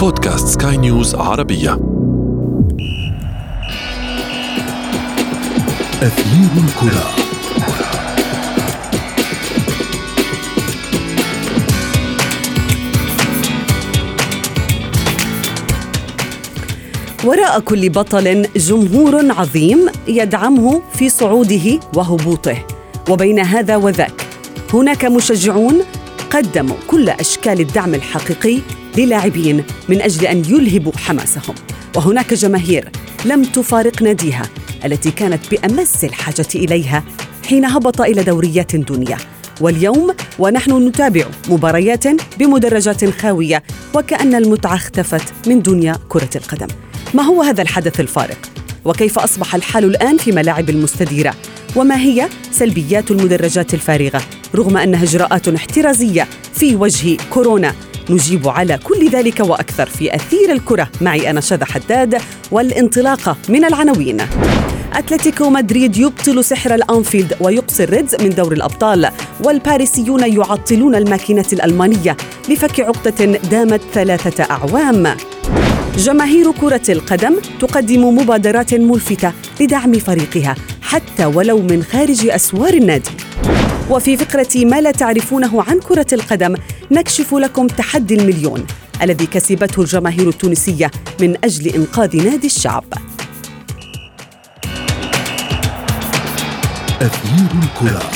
بودكاست سكاي نيوز عربية. أثير الكرة. وراء كل بطل جمهور عظيم يدعمه في صعوده وهبوطه. وبين هذا وذاك هناك مشجعون قدموا كل أشكال الدعم الحقيقي للاعبين من أجل أن يلهبوا حماسهم. وهناك جماهير لم تفارق ناديها التي كانت بأمس الحاجة إليها حين هبط إلى دوريات دنيا. واليوم ونحن نتابع مباريات بمدرجات خاوية وكأن المتعة اختفت من دنيا كرة القدم. ما هو هذا الحدث الفارق؟ وكيف أصبح الحال الآن في ملاعب المستديرة؟ وما هي سلبيات المدرجات الفارغة رغم أنها إجراءات احترازية في وجه كورونا؟ نجيب على كل ذلك وأكثر في أثير الكرة. معي أنا شذى حداد والانطلاقة من العناوين. أتلتيكو مدريد يبطل سحر الأنفيلد ويقصي الريدز من دور الأبطال والباريسيون يعطلون الماكينة الألمانية لفك عقدة دامت ثلاثة أعوام. جماهير كرة القدم تقدم مبادرات ملفتة لدعم فريقها حتى ولو من خارج أسوار النادي. وفي فقرة ما لا تعرفونه عن كرة القدم نكشف لكم تحدي المليون الذي كسبته الجماهير التونسية من أجل إنقاذ نادي الشعب. أثير الكرة.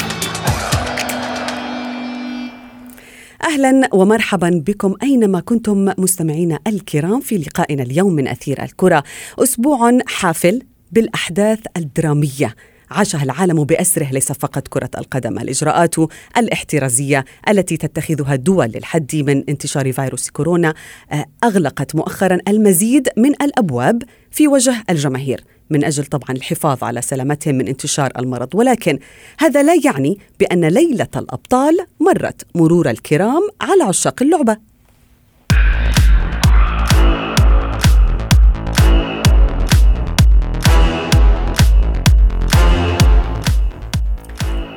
أهلا ومرحبا بكم أينما كنتم مستمعينا الكرام في لقائنا اليوم من أثير الكرة أسبوع حافل بالأحداث الدرامية. عاشها العالم بأسره ليس فقط كرة القدم. الإجراءات الاحترازية التي تتخذها الدول للحد من انتشار فيروس كورونا آه، أغلقت مؤخرا المزيد من الأبواب في وجه الجماهير من أجل طبعا الحفاظ على سلامتهم من انتشار المرض. ولكن هذا لا يعني بأن ليلة الأبطال مرت مرور الكرام على عشاق اللعبة.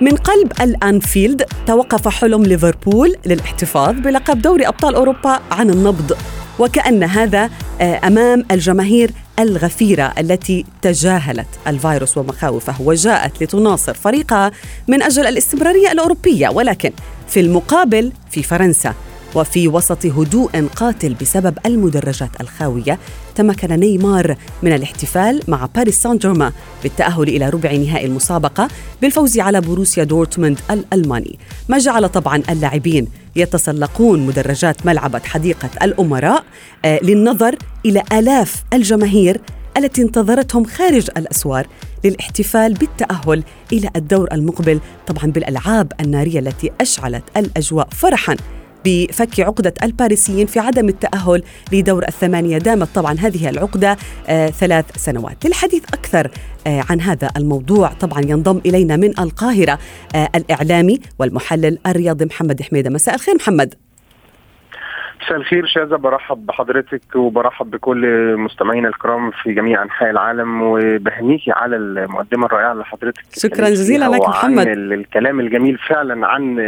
من قلب الأنفيلد توقف حلم ليفربول للاحتفاظ بلقب دوري أبطال أوروبا عن النبض. وكأن هذا آه، أمام الجماهير الغفيرة التي تجاهلت الفيروس ومخاوفه وجاءت لتناصر فريقها من أجل الاستمرارية الأوروبية. ولكن في المقابل في فرنسا وفي وسط هدوء قاتل بسبب المدرجات الخاوية تمكن نيمار من الاحتفال مع باريس سان جيرمان بالتأهل إلى ربع نهائي المسابقة بالفوز على بروسيا دورتموند الألماني. ما جعل طبعا اللاعبين يتسلقون مدرجات ملعبة حديقة الأمراء آه، للنظر إلى آلاف الجماهير التي انتظرتهم خارج الأسوار للاحتفال بالتأهل إلى الدور المقبل طبعا بالألعاب النارية التي أشعلت الأجواء فرحا. بفك عقدة الباريسيين في عدم التأهل لدور الثمانية. دامت طبعا هذه العقدة آه ثلاث سنوات. للحديث أكثر آه عن هذا الموضوع طبعا ينضم إلينا من القاهرة آه الإعلامي والمحلل الرياضي محمد حميدة. مساء الخير محمد. مساء الخير شاذة برحب بحضرتك وبرحب بكل مستمعينا الكرام في جميع أنحاء العالم وبهنيكي على المقدمة الرائعة اللي حضرتك شكرا جزيلا لك محمد. الكلام الجميل فعلا عن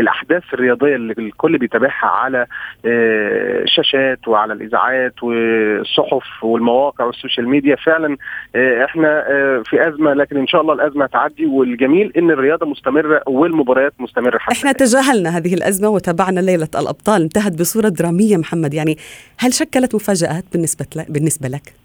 الأحداث الرياضية اللي الكل بيتابعها على الشاشات وعلى الإذاعات والصحف والمواقع وال social media. فعلا إحنا في أزمة لكن إن شاء الله الأزمة تعدي. والجميل إن الرياضة مستمرة والمباريات مستمرة حتى إحنا تجاهلنا هذه الأزمة وتابعنا ليلة الأبطال. انتهت بصورة دراميه محمد يعني هل شكلت مفاجآت بالنسبة لك بالنسبة لك؟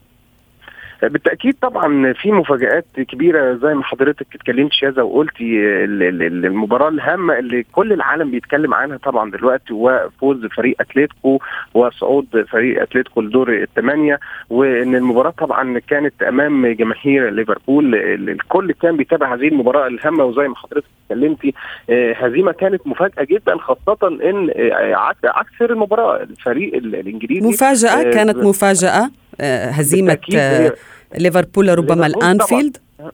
بالتأكيد طبعا في مفاجآت كبيرة زي ما حضرتك اتكلمت شذى وقلتي المباراة الهامة اللي كل العالم بيتكلم عنها طبعا دلوقتي هو فوز فريق أتلتيكو وصعود فريق أتلتيكو لدور الثمانيه وإن المباراة طبعا كانت أمام جماهير ليفربول الكل كان بيتابع هذه المباراة الهامة وزي ما حضرتك اتكلمتي هزيمة كانت مفاجأة جدا خاصة إن عكس سير المباراة الفريق الإنجليزي مفاجأة؟ كانت مفاجأة؟ هزيمة ليفربول ربما الأنفيلد؟ آه،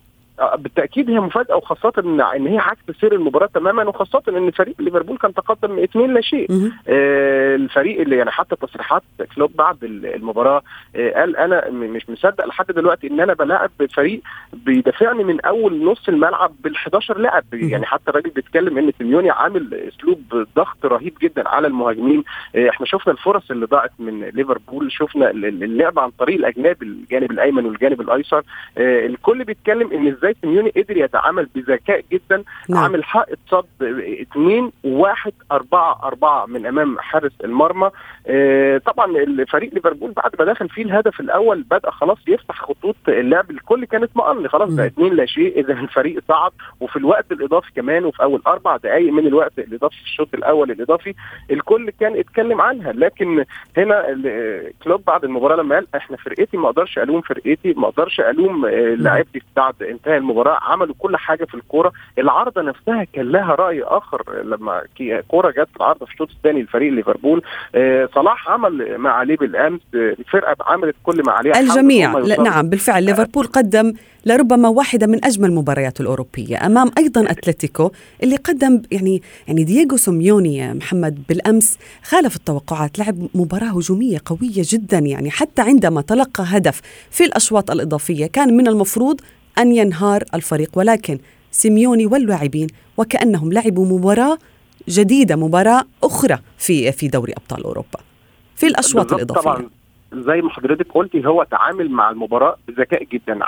بالتأكيد هي مفاجأة وخاصة ان إن هي عكس سير المباراة تماما وخاصة إن فريق ليفربول كان تقدم اثنين لا شيء. آه، الفريق اللي يعني حتى تصريحات كلوب بعد ال- المباراة آه، قال أنا مش مصدق لحد دلوقتي إن أنا بلاعب فريق بيدافع لي من أول نص الملعب بال11 لاعب مهم. يعني حتى الراجل بيتكلم إن سيميوني عامل أسلوب ضغط رهيب جدا على المهاجمين آه، إحنا شفنا الفرص اللي ضاعت من ليفربول شفنا ال- ال- اللعب عن طريق الأجناب الجانب الأيمن والجانب الأيسر آه، الكل بيتكلم إن إزاي سيميوني قدر يتعامل بذكاء جدا نعم. عامل حائط صد اثنين وواحد أربعة أربعة من أمام حارس المرمى آه، طبعا الفريق ليفربول بعد ما دخل فيه الهدف الأول بدأ خلاص يفتح خطوط اللعب الكل كانت مأمن خلاص. ده اثنين لا شيء إذا الفريق صعد وفي الوقت الإضافي كمان وفي أول أربع دقائق من الوقت الإضافي في الشوط الأول الإضافي الكل كان اتكلم عنها لكن هنا كلوب بعد المباراة لما قال إحنا فرقتي ما أقدرش ألوم فرقتي ما أقدرش ألوم آه، لاعيبتي بعد انتهاء المباراة عملوا كل حاجة في الكورة. العارضة نفسها كان لها رأي آخر لما كورة جت العارضة في الشوط الثاني لفريق ليفربول. آه، صلاح عمل ما عليه بالامس الفرقة عملت كل ما عليها الجميع لا. نعم بالفعل ليفربول قدم لربما واحدة من أجمل المباريات الأوروبية. أمام أيضا أتلتيكو اللي قدم يعني يعني دييغو سيميوني يا محمد بالأمس خالف التوقعات لعب مباراة هجومية قوية جدا يعني حتى عندما تلقى هدف في الأشواط الإضافية كان من المفروض أن ينهار الفريق. ولكن سيميوني واللاعبين وكأنهم لعبوا مباراة جديدة مباراة أخرى في في دوري أبطال أوروبا. في الأشواط الإضافية. طبعا زي ما حضرتك قلتي هو تعامل مع المباراة بذكاء جدا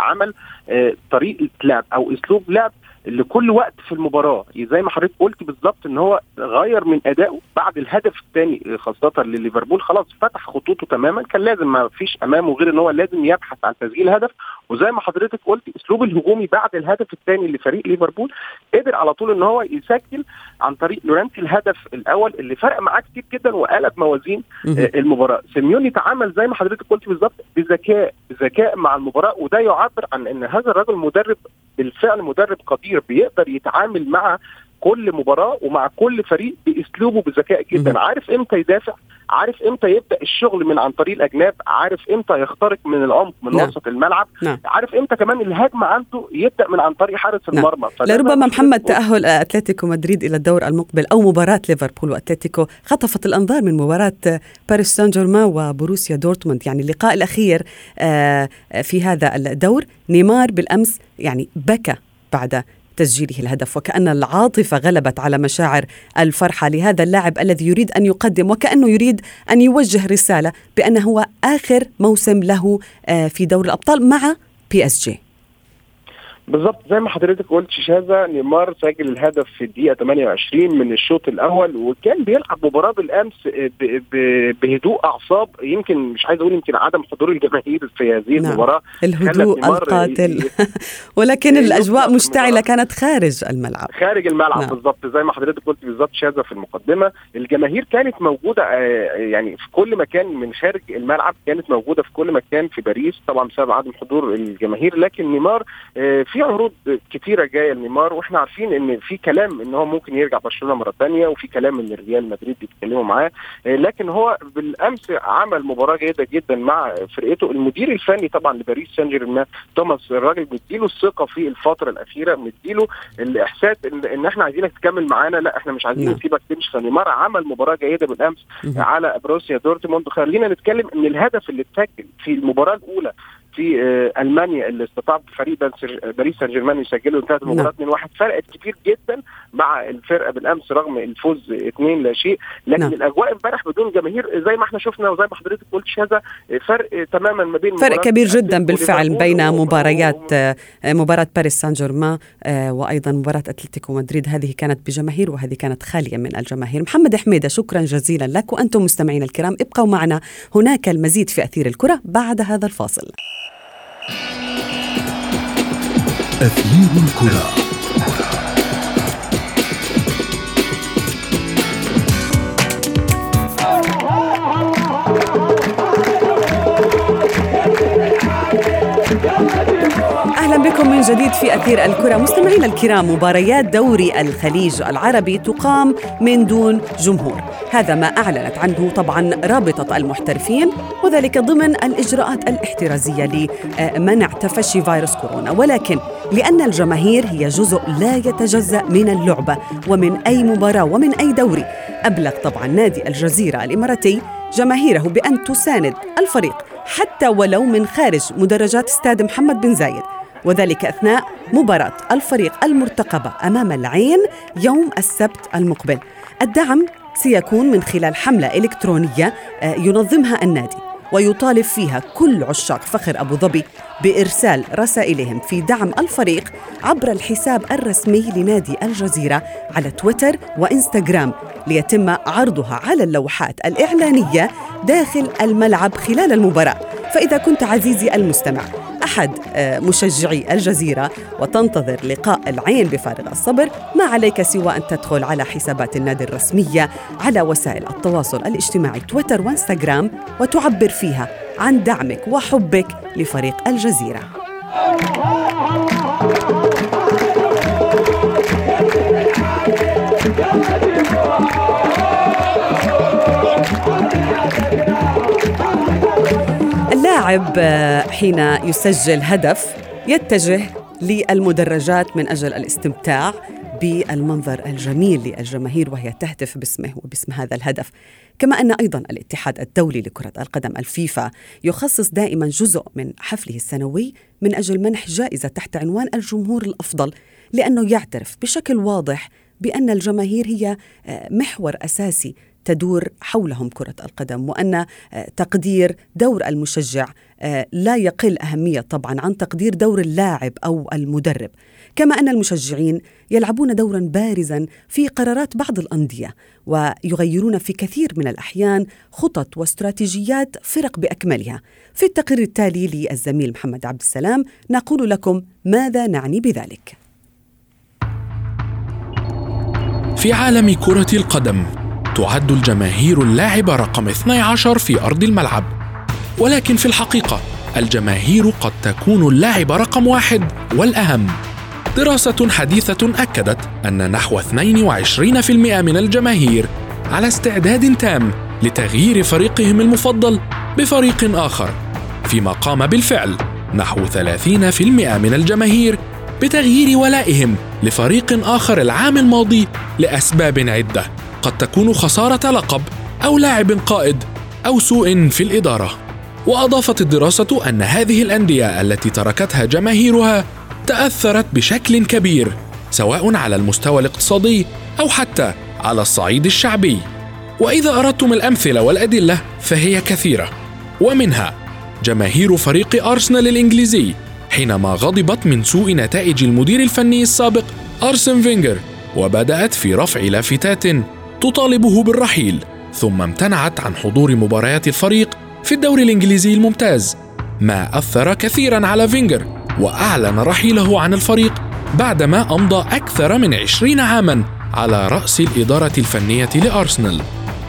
عمل آه، طريقة لعب أو أسلوب لعب لكل وقت في المباراة. زي ما حضرتك قلت بالظبط إن هو غير من ادائه بعد الهدف الثاني خاصة لليفربول. خلاص فتح خطوطه تماما. كان لازم ما فيش أمامه غير إن هو لازم يبحث عن تسجيل هدف. وزي ما حضرتك قلت أسلوب الهجومي بعد الهدف الثاني لفريق ليفربول قدر على طول إن هو يسجل عن طريق لورنتي الهدف الأول اللي فرق معاه كتير جدا وقلب موازين. آه، المباراة. سيميوني تعامل زي ما حضرتك قلت بالظبط بذكاء بذكاء مع المباراة. وده يعبر عن إن هذا الرجل مدرب بالفعل مدرب قدير بيقدر يتعامل مع كل مباراة ومع كل فريق بأسلوبه بذكاء. جدا عارف إمتى يدافع عارف إمتى يبدأ الشغل من عن طريق الأجناب عارف إمتى يخترق من العمق من نعم. وسط الملعب نعم. عارف إمتى كمان الهجمة عنده يبدأ من عن طريق حارس نعم. المرمى لربما محمد. تأهل أتلتيكو مدريد إلى الدور المقبل أو مباراة ليفربول وأتلتيكو خطفت الأنظار من مباراة باريس سان جيرمان وبروسيا دورتموند يعني اللقاء الأخير آه، في هذا الدور نيمار بالأمس يعني بكى بعد تسجيله الهدف وكأن العاطفة غلبت على مشاعر الفرحة لهذا اللاعب الذي يريد أن يقدم وكأنه يريد أن يوجه رسالة بأنه هو آخر موسم له آه، في دور الأبطال مع PSG بالظبط زي ما حضرتك قلت شيشازا نيمار سجل الهدف في الدقيقة 28 من الشوط الأول وكان بيلعب مباراة بالأمس ب- ب- بهدوء أعصاب يمكن مش عايز أقول يمكن عدم حضور الجماهير في هذه نعم. المباراة الهدوء القاتل ولكن الأجواء مشتعلة المباراة. كانت خارج الملعب خارج الملعب نعم. بالظبط زي ما حضرتك قلت بالظبط شذى في المقدمة الجماهير كانت موجودة آه، يعني في كل مكان من خارج الملعب كانت موجودة في كل مكان في باريس طبعا بسبب عدم حضور الجماهير لكن نيمار آه، في عروض كتيرة جاية لنيمار وإحنا عارفين إن في كلام إن هو ممكن يرجع برشلونة مرة ثانية وفي كلام إن ريال مدريد بيتكلموا معاه. لكن هو بالأمس عمل مباراة جيدة جدا مع فرقته. المدير الفني طبعا لباريس سان جيرمان توماس الراجل مديله الثقة في الفترة الأخيرة مديله الإحساس ان, إن إحنا عايزينك تكمل معانا. لا إحنا مش عايزين نعم. نسيبك تمشي. فنيمار عمل مباراة جيدة بالأمس. على بروسيا دورتموند. خلينا نتكلم إن الهدف اللي اتسجل في المباراة الأولى في آه، ألمانيا اللي استطاع فريق باريس- سان جيرمان يسجله انتهت المباراه 2-1 فرقت كتير جدا مع الفرقة بالأمس رغم الفوز 2 لا شيء. لكن نعم. الأجواء امبارح بدون جماهير زي ما إحنا شفنا وزي ما حضرتك قلت شاذة فرق تماما ما بين فرق كبير جدا بالفعل بين مباريات آه، مباراة باريس سان جيرمان آه، وأيضا مباراة أتلتيكو مدريد. هذه كانت بجماهير وهذه كانت خالية من الجماهير. محمد حميدة شكرا جزيلا لك وأنتم مستمعين الكرام ابقوا معنا هناك المزيد في أثير الكرة بعد هذا الفاصل. أثير الكرة. أهلا بكم من جديد في أثير الكرة. مستمعينا الكرام مباريات دوري الخليج العربي تقام من دون جمهور. هذا ما أعلنت عنه طبعا رابطة المحترفين وذلك ضمن الإجراءات الاحترازية لمنع تفشي فيروس كورونا. ولكن لأن الجماهير هي جزء لا يتجزأ من اللعبة ومن أي مباراة ومن أي دوري أبلغ طبعا نادي الجزيرة الإماراتي جماهيره بأن تساند الفريق حتى ولو من خارج مدرجات استاد محمد بن زايد. وذلك أثناء مباراة الفريق المرتقبة أمام العين يوم السبت المقبل. الدعم سيكون من خلال حملة إلكترونية آه، ينظمها النادي ويطالب فيها كل عشاق فخر أبو ظبي بإرسال رسائلهم في دعم الفريق عبر الحساب الرسمي لنادي الجزيرة على تويتر وإنستغرام ليتم عرضها على اللوحات الإعلانية داخل الملعب خلال المباراة. فإذا كنت عزيزي المستمع أحد آه، مشجعي الجزيرة. وتنتظر لقاء العين بفارغ الصبر. ما عليك سوى أن تدخل على حسابات النادي الرسمية على وسائل التواصل الاجتماعي تويتر وانستغرام وتعبر فيها عن دعمك وحبك لفريق الجزيرة. اللاعب حين يسجل هدف يتجه للمدرجات من أجل الاستمتاع بالمنظر الجميل للجماهير وهي تهتف باسمه وباسم هذا الهدف. كما أن أيضا الاتحاد الدولي لكرة القدم الفيفا يخصص دائما جزء من حفله السنوي من أجل منح جائزة تحت عنوان الجمهور الأفضل لأنه يعترف بشكل واضح بأن الجماهير هي محور أساسي تدور حولهم كرة القدم وأن آه، تقدير دور المشجع آه، لا يقل أهمية طبعا عن تقدير دور اللاعب أو المدرب. كما أن المشجعين يلعبون دورا بارزا في قرارات بعض الأندية ويغيرون في كثير من الأحيان خطط واستراتيجيات فرق بأكملها. في التقرير التالي للزميل محمد عبد السلام نقول لكم ماذا نعني بذلك. في عالم كرة القدم تعد الجماهير اللاعب رقم 12 في أرض الملعب. ولكن في الحقيقة الجماهير قد تكون اللاعب رقم واحد والأهم. دراسة حديثة أكدت أن نحو 22% من الجماهير على استعداد تام لتغيير فريقهم المفضل بفريق آخر. فيما قام بالفعل نحو 30% من الجماهير بتغيير ولائهم لفريق آخر العام الماضي لأسباب عدة. قد تكون خسارة لقب أو لاعب قائد أو سوء في الإدارة. وأضافت الدراسة أن هذه الأندية التي تركتها جماهيرها تأثرت بشكل كبير سواء على المستوى الاقتصادي أو حتى على الصعيد الشعبي. وإذا أردتم الأمثلة والأدلة فهي كثيرة ومنها جماهير فريق أرسنال الإنجليزي حينما غضبت من سوء نتائج المدير الفني السابق أرسن فينجر وبدأت في رفع لافتات تطالبه بالرحيل ثم امتنعت عن حضور مباريات الفريق في الدوري الإنجليزي الممتاز ما أثر كثيرا على فينجر وأعلن رحيله عن الفريق بعدما أمضى أكثر من عشرين عاما على رأس الإدارة الفنية لأرسنال.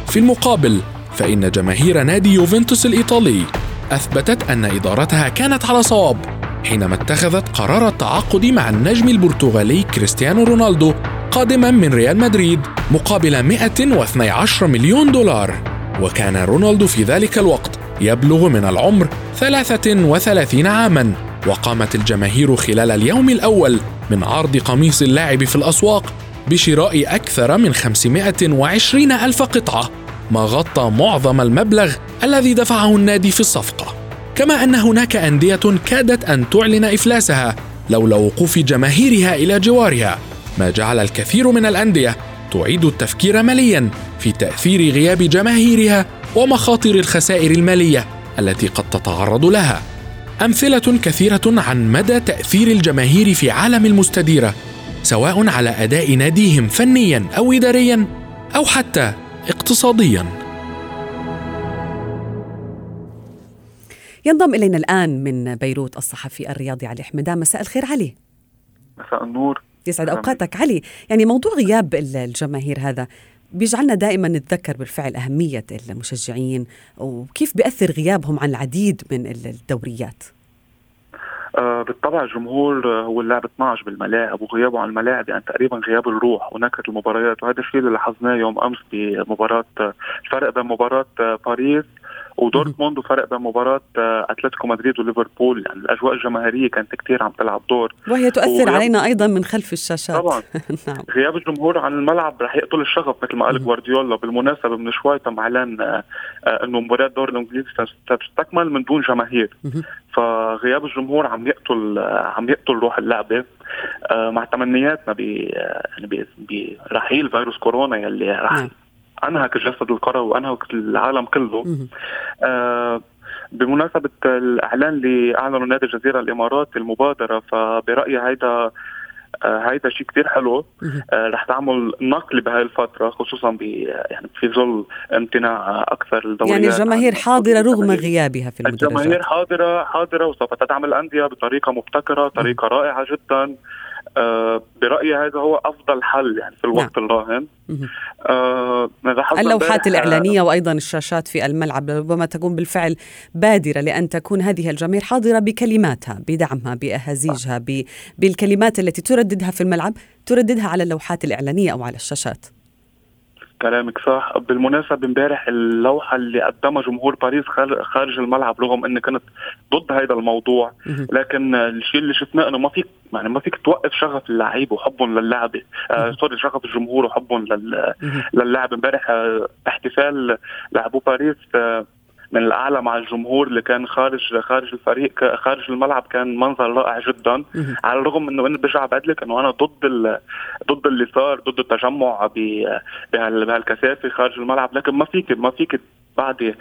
في المقابل فإن جماهير نادي يوفنتوس الإيطالي أثبتت أن إدارتها كانت على صواب حينما اتخذت قرار التعاقد مع النجم البرتغالي كريستيانو رونالدو قادما من ريال مدريد مقابل 112 مليون دولار. وكان رونالدو في ذلك الوقت يبلغ من العمر 33 عاما وقامت الجماهير خلال اليوم الأول من عرض قميص اللاعب في الأسواق بشراء أكثر من 520 ألف قطعة ما غطى معظم المبلغ الذي دفعه النادي في الصفقة. كما أن هناك أندية كادت أن تعلن إفلاسها لولا وقوف جماهيرها إلى جوارها. ما جعل الكثير من الأندية تعيد التفكير ماليا في تأثير غياب جماهيرها ومخاطر الخسائر المالية التي قد تتعرض لها. أمثلة كثيرة عن مدى تأثير الجماهير في عالم المستديرة سواء على أداء ناديهم فنيا أو اداريا أو حتى اقتصاديا. ينضم إلينا الآن من بيروت الصحفي الرياضي علي حمدان مساء الخير علي. مساء النور. يسعد أوقاتك. علي يعني موضوع غياب الجماهير هذا بيجعلنا دائما نتذكر بالفعل أهمية المشجعين وكيف بيأثر غيابهم عن العديد من الدوريات؟ آه بالطبع الجمهور هو اللاعب 12 بالملاعب وغيابه عن الملاعب يعني تقريبا غياب الروح ونكهة المباريات وهذا الشيء اللي لاحظناه يوم أمس بمباراة الفرق بين مباراة باريس ودورتموند وفرق بين مباراة أتلتيكو مدريد وليفربول. يعني الأجواء الجماهيرية كانت كثير عم تلعب دور. وهي تؤثر علينا أيضا من خلف الشاشات. طبعا. نعم. غياب الجمهور عن الملعب رح يقتل الشغف مثل ما قال جوارديولا بالمناسبة من شوي تم إعلان آه، إنه مباريات الدوري الانجليزي ستستكمل من دون جماهير. فغياب الجمهور عم يقتل آه، عم يقتل روح اللعبة. آه، مع تمنياتنا ب يعني برحيل فيروس كورونا يلي رح نعم. أنهك الجسد الكروي وأنهك العالم كله. آه بمناسبة الإعلان اللي أعلنه نادي الجزيرة الإماراتي المبادرة فبرأيي هيدا آه هيدا شيء كثير حلو. آه رح تعمل نقل بهاي الفترة خصوصا ب يعني في ظل امتناع أكثر الدوريات يعني الجماهير حاضرة رغم غيابها في المدرجات. الجماهير حاضرة حاضرة وسوف تدعم الأندية بطريقة مبتكرة طريقة رائعة جدا. آه برأيي هذا هو أفضل حل يعني في الوقت نعم. الراهن. آه اللوحات الإعلانية وأيضا الشاشات في الملعب ربما تكون بالفعل بادرة لأن تكون هذه الجماهير حاضرة بكلماتها بدعمها بأهازيجها بالكلمات التي ترددها في الملعب ترددها على اللوحات الإعلانية أو على الشاشات. كلامك صح. بالمناسبة امبارح اللوحة اللي قدمها جمهور باريس خارج الملعب رغم اني كنت ضد هذا الموضوع لكن الشيء اللي شفناه إنه ما فيك يعني ما فيك توقف شغف اللعيب وحبهم للعبة آه سوري شغف الجمهور وحبهم للعب. امبارح آه احتفال لعبوا باريس آه من الأعلى مع الجمهور اللي كان خارج خارج الفريق خارج الملعب كان منظر رائع جدا. على الرغم انه أنا برجع بعد لك إنه أنا ضد ضد اللي صار ضد التجمع بهالكثافة خارج الملعب. لكن ما فيك ما فيك بعد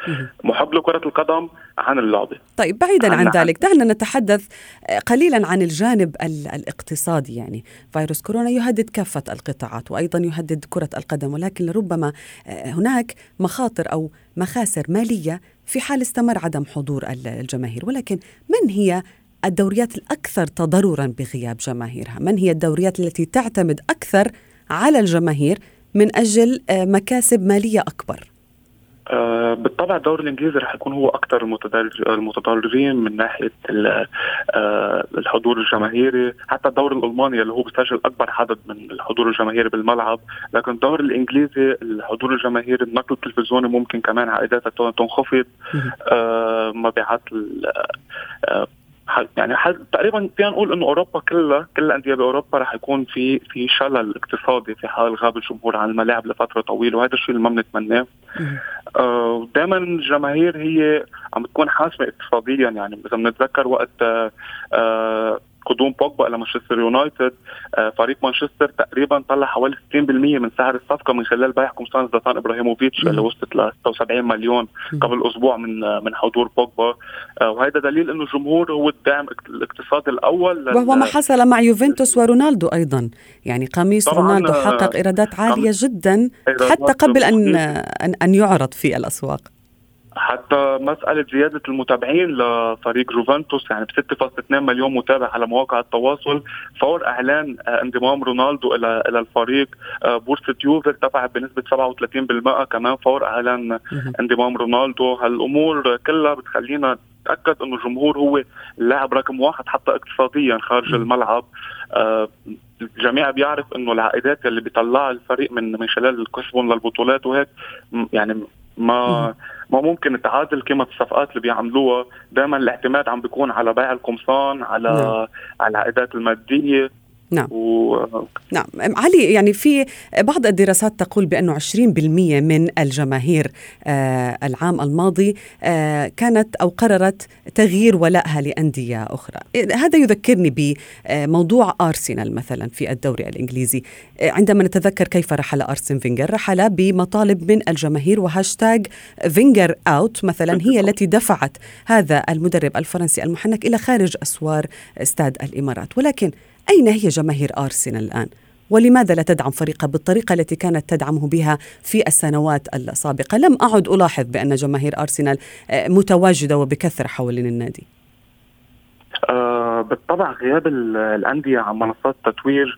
محب لكرة القدم عن اللعبة. طيب بعيدا عن, عن ذلك دعنا نتحدث قليلا عن الجانب الاقتصادي. يعني فيروس كورونا يهدد كافة القطاعات وأيضا يهدد كرة القدم ولكن لربما هناك مخاطر أو مخاسر مالية في حال استمر عدم حضور الجماهير. ولكن من هي الدوريات الأكثر تضررا بغياب جماهيرها؟ من هي الدوريات التي تعتمد أكثر على الجماهير من أجل مكاسب مالية أكبر؟ آه بالطبع الدوري الإنجليزي رح يكون هو أكثر المتضررين من ناحية آه الحضور الجماهيري، حتى الدوري الألماني اللي هو بيسجل أكبر عدد من الحضور الجماهيري بالملعب، لكن الدوري الإنجليزي الحضور الجماهيري النقل التلفزيوني ممكن كمان عائداتها تنخفض آه مبيعات يعني تقريبا فينا نقول إنه أوروبا كلها كل الأندية بأوروبا رح يكون في في شلل اقتصادي في حال غاب الجمهور عن الملاعب لفترة طويلة وهذا الشيء اللي ما بنتمناه. آه دائما الجماهير هي عم تكون حاسمة اقتصاديا يعني إذا بنتذكر وقت آه آه قدوم بوجبا إلى مانشستر يونايتد. آه، فريق مانشستر تقريبا طلع حوالي 60% من سعر الصفقة من خلال بيع قمصان زلاتان إبراهيموفيتش اللي وصلت ل 76 مليون قبل أسبوع من آه، من حضور بوجبا. آه، وهذا دليل إنه الجمهور هو الداعم الاقتصادي الأول وهو ما حصل مع يوفنتوس ورونالدو أيضا. يعني قميص رونالدو حقق إيرادات عالية جدا حتى قبل أن أن يعرض في الأسواق. حتى مسألة زيادة المتابعين لفريق جوفنتوس يعني ب 6.2 مليون متابع على مواقع التواصل فور إعلان آه، انضمام رونالدو إلى إلى الفريق آه، بورصة يوفي ارتفعت بنسبة 37% كمان فور إعلان انضمام رونالدو. هالأمور كلها بتخلينا نتأكد إنه الجمهور هو اللاعب رقم واحد حتى اقتصاديا خارج الملعب. آه الجميع بيعرف إنه العائدات اللي بيطلعها الفريق من من خلال كسبهم للبطولات وهيك يعني ما ما ممكن تعادل قيمة الصفقات اللي بيعملوها دائما الاعتماد عم بيكون على بيع القمصان على نعم. على العائدات المادية نعم. و... نعم. علي يعني في بعض الدراسات تقول بأنه 20% من الجماهير آه العام الماضي آه كانت أو قررت تغيير ولائها لأندية أخرى. هذا يذكرني بموضوع أرسنال مثلا في الدوري الإنجليزي. آه عندما نتذكر كيف رحل أرسن فينجر رحل بمطالب من الجماهير وهاشتاج فينجر out مثلا هي التي دفعت هذا المدرب الفرنسي المحنك إلى خارج أسوار استاد الإمارات. ولكن أين هي جماهير أرسنال الآن؟ ولماذا لا تدعم فريقها بالطريقة التي كانت تدعمه بها في السنوات السابقة؟ لم أعد ألاحظ بأن جماهير أرسنال آه، متواجدة وبكثرة حوالين النادي. آه بالطبع غياب الأندية عن منصات التتويج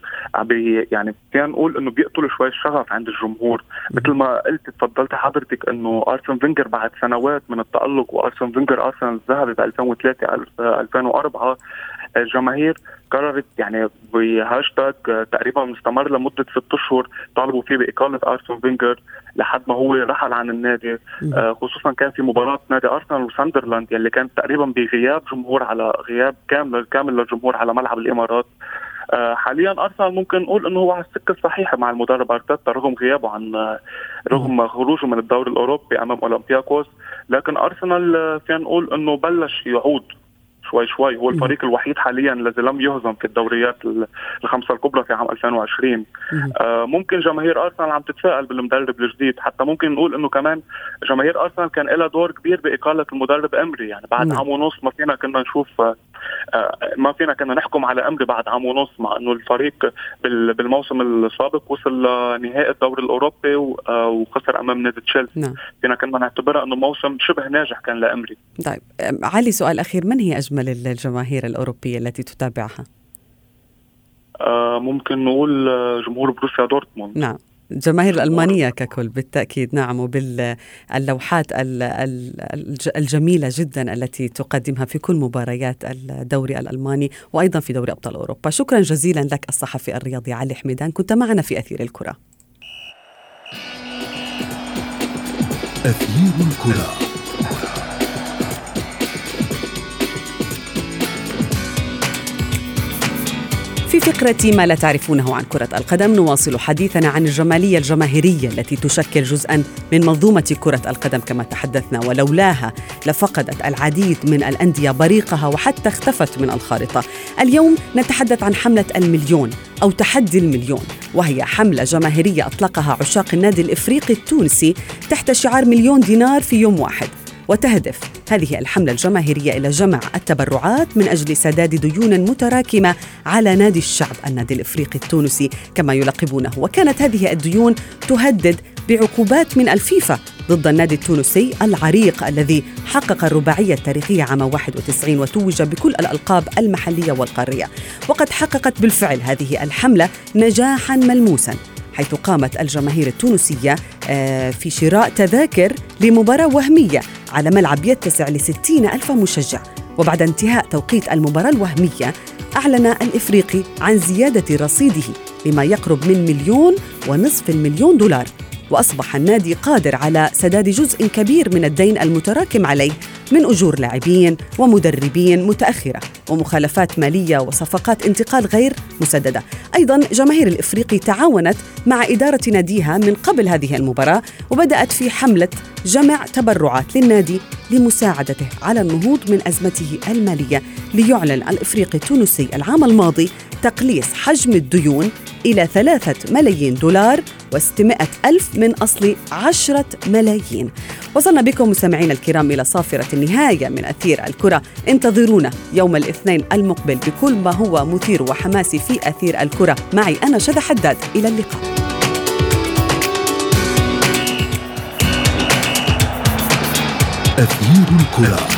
يعني فينا نقول إنه بيقتل شوي الشغف عند الجمهور. مثل ما قلت تفضلت حضرتك إنه أرسن فينجر بعد سنوات من التألق وأرسن فينجر آرسنال الذهبي ب 2003 2004 الجماهير قررت يعني بهاشتاج تقريبا مستمر لمدة ست اشهر طالبوا فيه بإقالة ارسن فينجر لحد ما هو رحل عن النادي. آه، خصوصا كان في مباراة نادي أرسنال وساندرلاند يلي كانت تقريبا بغياب جمهور على غياب كامل كامل للجمهور على ملعب الإمارات. آه، حاليا أرسنال ممكن نقول إنه هو على السكة الصحيحة مع المدرب أرتيتا رغم غيابه عن رغم خروجه من الدوري الأوروبي أمام أولمبياكوس. لكن أرسنال آه، فينا نقول إنه بلش يعود شوي شوي. هو الفريق الوحيد حاليا الذي لم يهزم في الدوريات الخمسة الكبرى في عام 2020 آه ممكن جماهير أرسنال عم تتفائل بالمدرب الجديد. حتى ممكن نقول إنه كمان جماهير أرسنال كان لها دور كبير بإقالة المدرب إمري. يعني بعد عام ونص ما فينا كنا نشوف آه ما فينا كنا نحكم على امري بعد عام ونص مع إنه الفريق بالموسم السابق وصل لنهائي الدوري الأوروبي آه، وخسر أمام نادي تشيلسي نعم. فينا كنا نعتبرها إنه موسم شبه ناجح كان لأمري طيب علي سؤال أخير من هي أجمل الجماهير الأوروبية التي تتابعها؟ آه ممكن نقول آه، جمهور بروسيا دورتموند نعم الجماهير الألمانية ككل بالتأكيد نعم وباللوحات الجميلة جدا التي تقدمها في كل مباريات الدوري الألماني وأيضا في دوري أبطال أوروبا. شكرا جزيلا لك الصحفي الرياضي علي حميدان. كنت معنا في أثير الكرة. أثير الكرة. فقرة ما لا تعرفونه عن كرة القدم نواصل حديثنا عن الجمالية الجماهيرية التي تشكل جزءا من منظومة كرة القدم كما تحدثنا. ولولاها لفقدت العديد من الأندية بريقها وحتى اختفت من الخارطة. اليوم نتحدث عن حملة المليون أو تحدي المليون وهي حملة جماهيرية أطلقها عشاق النادي الإفريقي التونسي تحت شعار مليون دينار في يوم واحد وتهدف هذه الحملة الجماهيرية إلى جمع التبرعات من أجل سداد ديون متراكمة على نادي الشعب النادي الإفريقي التونسي. كما يلقبونه وكانت هذه الديون تهدد بعقوبات من الفيفا ضد النادي التونسي العريق الذي حقق الرباعية التاريخية عام 91 وتوج بكل الألقاب المحلية والقارية. وقد حققت بالفعل هذه الحملة نجاحا ملموسا. حيث قامت الجماهير التونسية آه، في شراء تذاكر لمباراة وهمية على ملعب يتسع لستين ألف مشجع. وبعد انتهاء توقيت المباراة الوهمية أعلن الإفريقي عن زيادة رصيده لما يقرب من مليون ونصف المليون دولار. وأصبح النادي قادر على سداد جزء كبير من الدين المتراكم عليه من أجور لاعبين ومدربين متأخرة ومخالفات مالية وصفقات انتقال غير مسددة. أيضا جماهير الإفريقي تعاونت مع إدارة ناديها من قبل هذه المباراة وبدأت في حملة جمع تبرعات للنادي لمساعدته على النهوض من أزمته المالية ليعلن الإفريقي التونسي العام الماضي تقليص حجم الديون إلى ثلاثة ملايين دولار واستمائة ألف من أصل عشرة ملايين. وصلنا بكم مستمعينا الكرام إلى صافرة النهاية من أثير الكرة. انتظرونا يوم الاثنين المقبل بكل ما هو مثير وحماسي في أثير الكرة. معي أنا شذى حداد. إلى اللقاء. أثير الكرة.